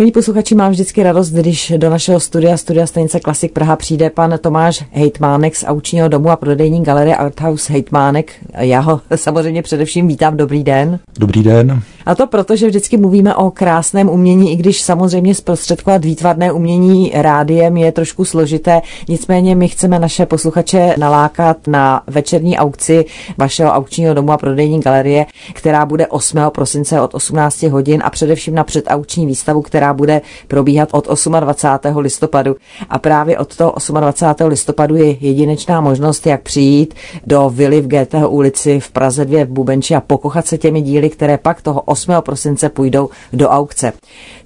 Milí posluchači, mám vždycky radost, když do našeho studia, studia stanice Klasik Praha přijde pan Tomáš Hejtmánek z aučního domu a prodejní galerie Arthouse Hejtmánek. Já ho samozřejmě především vítám. Dobrý den. Dobrý den. A to proto, že vždycky mluvíme o krásném umění, i když samozřejmě zprostředkovat výtvarné umění rádiem je trošku složité. Nicméně my chceme naše posluchače nalákat na večerní aukci vašeho aukčního domu a prodejní galerie, která bude 8. prosince od 18 hodin a především na předaukční výstavu, která bude probíhat od 28. listopadu. A právě od toho 28. listopadu je jedinečná možnost, jak přijít do vily v GT ulici v Praze 2 v Bubenči a pokochat se těmi díly, které pak toho 8. prosince půjdou do aukce.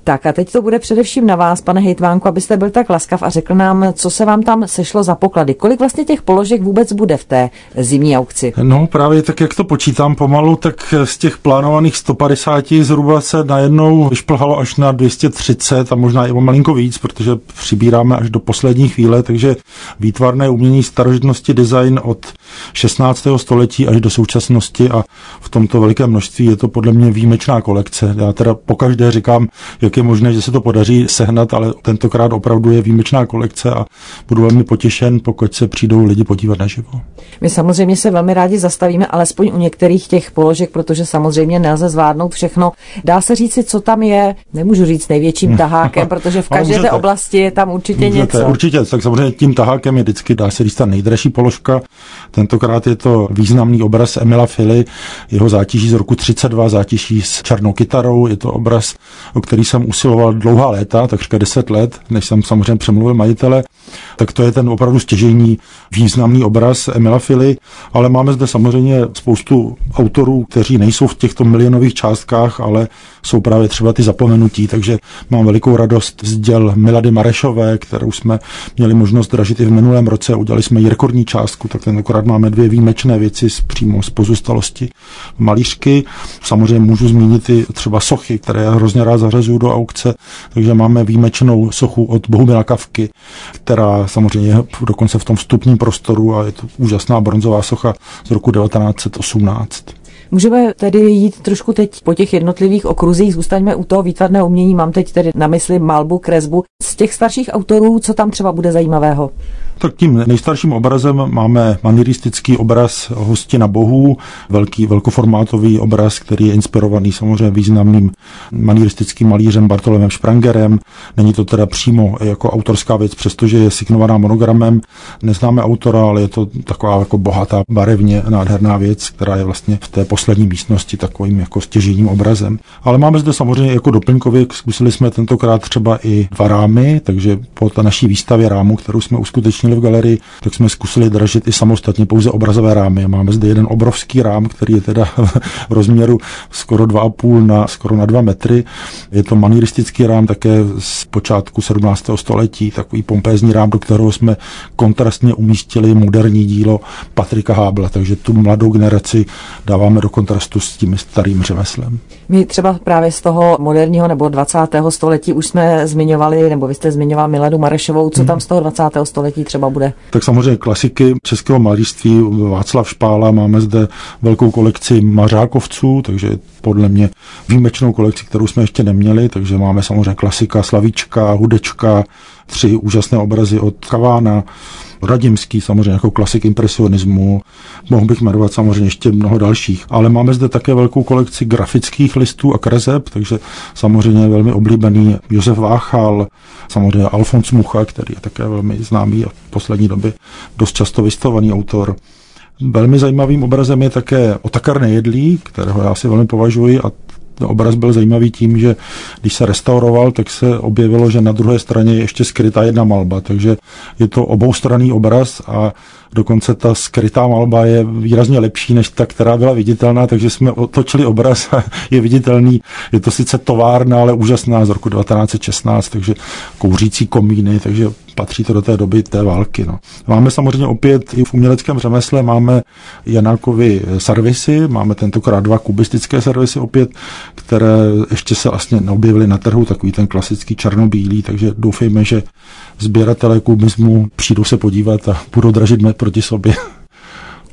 Tak a teď to bude především na vás, pane Hejtvánku, abyste byl tak laskav a řekl nám, co se vám tam sešlo za poklady. Kolik vlastně těch položek vůbec bude v té zimní aukci? No právě tak, jak to počítám pomalu, tak z těch plánovaných 150 zhruba se najednou vyšplhalo až na 230 a možná i o malinko víc, protože přibíráme až do poslední chvíle, takže výtvarné umění starožitnosti design od 16. století až do současnosti a v tomto velikém množství je to podle mě výjimečná kolekce. Já teda pokaždé říkám, jak je možné, že se to podaří sehnat, ale tentokrát opravdu je výjimečná kolekce a budu velmi potěšen, pokud se přijdou lidi podívat naživo. My samozřejmě se velmi rádi zastavíme, alespoň u některých těch položek, protože samozřejmě nelze zvládnout všechno. Dá se říct si, co tam je, nemůžu říct největším tahákem, protože v každé té oblasti je tam určitě můžete, něco. Určitě, tak samozřejmě tím tahákem je vždycky, dá se říct, ta nejdražší položka. Tentokrát je to významný obraz Emila Fili, jeho zátiží z roku 32, zátiží s černou kytarou. Je to obraz, o který jsem usiloval dlouhá léta, takřka 10 let, než jsem samozřejmě přemluvil majitele. Tak to je ten opravdu stěžení významný obraz Emila Fili, ale máme zde samozřejmě spoustu autorů, kteří nejsou v těchto milionových částkách, ale jsou právě třeba ty zapomenutí, takže mám velikou radost z děl Milady Marešové, kterou jsme měli možnost dražit i v minulém roce. Udělali jsme ji rekordní částku, tak tentokrát máme dvě výjimečné věci z, přímo z pozůstalosti malířky. Samozřejmě můžu zmínit i třeba sochy, které já hrozně rád zařazuju do aukce, takže máme výjimečnou sochu od Bohumila Kavky, která samozřejmě je dokonce v tom vstupním prostoru a je to úžasná bronzová socha z roku 1918. Můžeme tedy jít trošku teď po těch jednotlivých okruzích, zůstaňme u toho výtvarného umění, mám teď tedy na mysli malbu, kresbu. Z těch starších autorů, co tam třeba bude zajímavého? Tak tím nejstarším obrazem máme manieristický obraz Hostina bohů, velký velkoformátový obraz, který je inspirovaný samozřejmě významným manieristickým malířem Bartolomem Sprangerem. Není to teda přímo jako autorská věc, přestože je signovaná monogramem. Neznáme autora, ale je to taková jako bohatá, barevně nádherná věc, která je vlastně v té poslední místnosti takovým jako stěžením obrazem. Ale máme zde samozřejmě jako doplňkově, zkusili jsme tentokrát třeba i dva rámy, takže po té naší výstavě rámu, kterou jsme uskutečnili v galerii, tak jsme zkusili dražit i samostatně pouze obrazové rámy. Máme zde jeden obrovský rám, který je teda v rozměru skoro 2,5 na skoro na 2 metry. Je to manieristický rám také z počátku 17. století, takový pompézní rám, do kterého jsme kontrastně umístili moderní dílo Patrika Hábla, takže tu mladou generaci dáváme do kontrastu s tím starým řemeslem. My třeba právě z toho moderního nebo 20. století už jsme zmiňovali, nebo vy jste zmiňoval Miladu Marešovou, co hmm. tam z toho 20. století třeba bude? Tak samozřejmě klasiky českého malířství, Václav Špála, máme zde velkou kolekci mařákovců, takže podle mě výjimečnou kolekci, kterou jsme ještě neměli, takže máme samozřejmě klasika, slavíčka, hudečka, tři úžasné obrazy od Kavána, Radimský samozřejmě jako klasik impresionismu, mohl bych jmenovat samozřejmě ještě mnoho dalších, ale máme zde také velkou kolekci grafických listů a kreseb, takže samozřejmě velmi oblíbený Josef Váchal, samozřejmě Alfons Mucha, který je také velmi známý a v poslední době dost často vystovaný autor. Velmi zajímavým obrazem je také Otakar nejedlí, kterého já si velmi považuji a obraz byl zajímavý tím, že když se restauroval, tak se objevilo, že na druhé straně je ještě skrytá jedna malba, takže je to oboustranný obraz a dokonce ta skrytá malba je výrazně lepší než ta, která byla viditelná, takže jsme otočili obraz a je viditelný. Je to sice továrna, ale úžasná z roku 1916, takže kouřící komíny, takže patří to do té doby té války. No. Máme samozřejmě opět i v uměleckém řemesle máme Janákovi servisy, máme tentokrát dva kubistické servisy opět, které ještě se vlastně neobjevily na trhu, takový ten klasický černobílý, takže doufejme, že sběratelé kubismu přijdou se podívat a budou dražit proti sobě.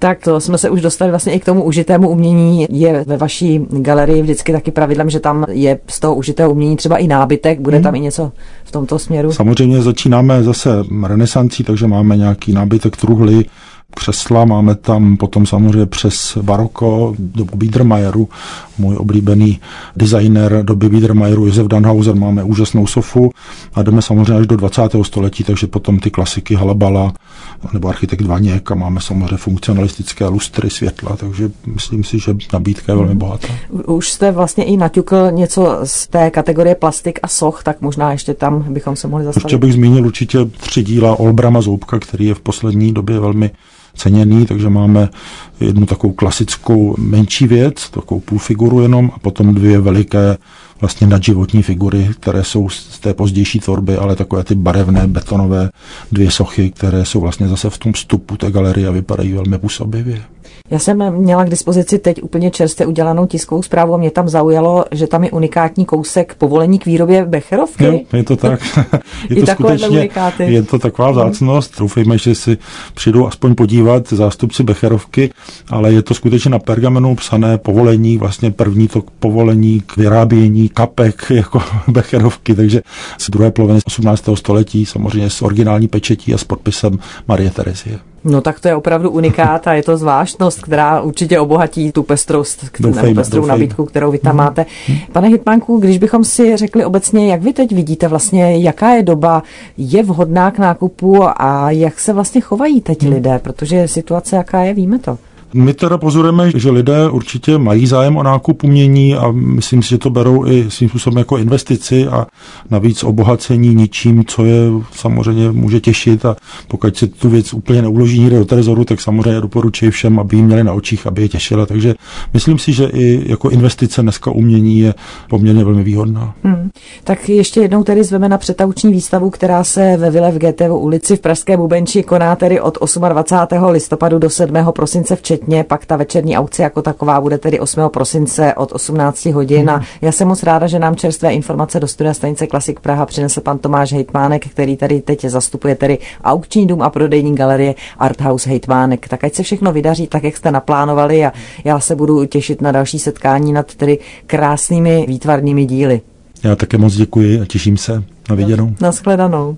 Tak to jsme se už dostali vlastně i k tomu užitému umění. Je ve vaší galerii vždycky taky pravidlem, že tam je z toho užitého umění třeba i nábytek. Bude hmm. tam i něco v tomto směru? Samozřejmě začínáme zase renesancí, takže máme nějaký nábytek truhly, křesla, máme tam potom samozřejmě přes baroko dobu Biedermajeru, můj oblíbený designer doby Biedermajeru Josef Danhauser, máme úžasnou sofu a jdeme samozřejmě až do 20. století, takže potom ty klasiky Halabala nebo architekt Vaněk a máme samozřejmě funkcionalistické lustry světla, takže myslím si, že nabídka je velmi bohatá. Už jste vlastně i naťukl něco z té kategorie plastik a soch, tak možná ještě tam bychom se mohli zastavit. Ještě bych zmínil určitě tři díla Olbrama Zoubka, který je v poslední době velmi ceněný, takže máme jednu takovou klasickou menší věc, takovou půlfiguru jenom a potom dvě veliké vlastně nadživotní figury, které jsou z té pozdější tvorby, ale takové ty barevné, betonové dvě sochy, které jsou vlastně zase v tom vstupu té galerie a vypadají velmi působivě. Já jsem měla k dispozici teď úplně čerstvě udělanou tiskovou zprávu a mě tam zaujalo, že tam je unikátní kousek povolení k výrobě becherovky. Jo, je to tak. je to skutečně, je to taková vzácnost. Doufejme, že si přijdou aspoň podívat zástupci becherovky, ale je to skutečně na pergamenu psané povolení, vlastně první to povolení k vyrábění kapek jako becherovky, takže z druhé poloviny 18. století, samozřejmě s originální pečetí a s podpisem Marie Terezie. No tak to je opravdu unikát a je to zvláštnost, která určitě obohatí tu pestrost, doufejme, pestrou doufejme. nabídku, kterou vy tam mm. máte. Pane Hitmanku, když bychom si řekli obecně, jak vy teď vidíte vlastně, jaká je doba, je vhodná k nákupu a jak se vlastně chovají teď mm. lidé, protože situace jaká je, víme to. My teda pozorujeme, že lidé určitě mají zájem o nákup umění a myslím si, že to berou i svým způsobem jako investici a navíc obohacení ničím, co je samozřejmě může těšit a pokud se tu věc úplně neuloží někde do trezoru, tak samozřejmě doporučuji všem, aby ji měli na očích, aby je těšila. Takže myslím si, že i jako investice dneska umění je poměrně velmi výhodná. Hmm. Tak ještě jednou tedy zveme na přetauční výstavu, která se ve Vile v GTV ulici v Pražské Bubenči koná tedy od 28. listopadu do 7. prosince v zpětně, pak ta večerní aukce jako taková bude tedy 8. prosince od 18 hodin a já jsem moc ráda, že nám čerstvé informace do studia stanice Klasik Praha přinesl pan Tomáš Hejtmánek, který tady teď zastupuje tedy aukční dům a prodejní galerie Arthouse Hejtmánek. Tak ať se všechno vydaří tak, jak jste naplánovali a já se budu těšit na další setkání nad tedy krásnými výtvarnými díly. Já také moc děkuji a těším se na viděnou. Naschledanou.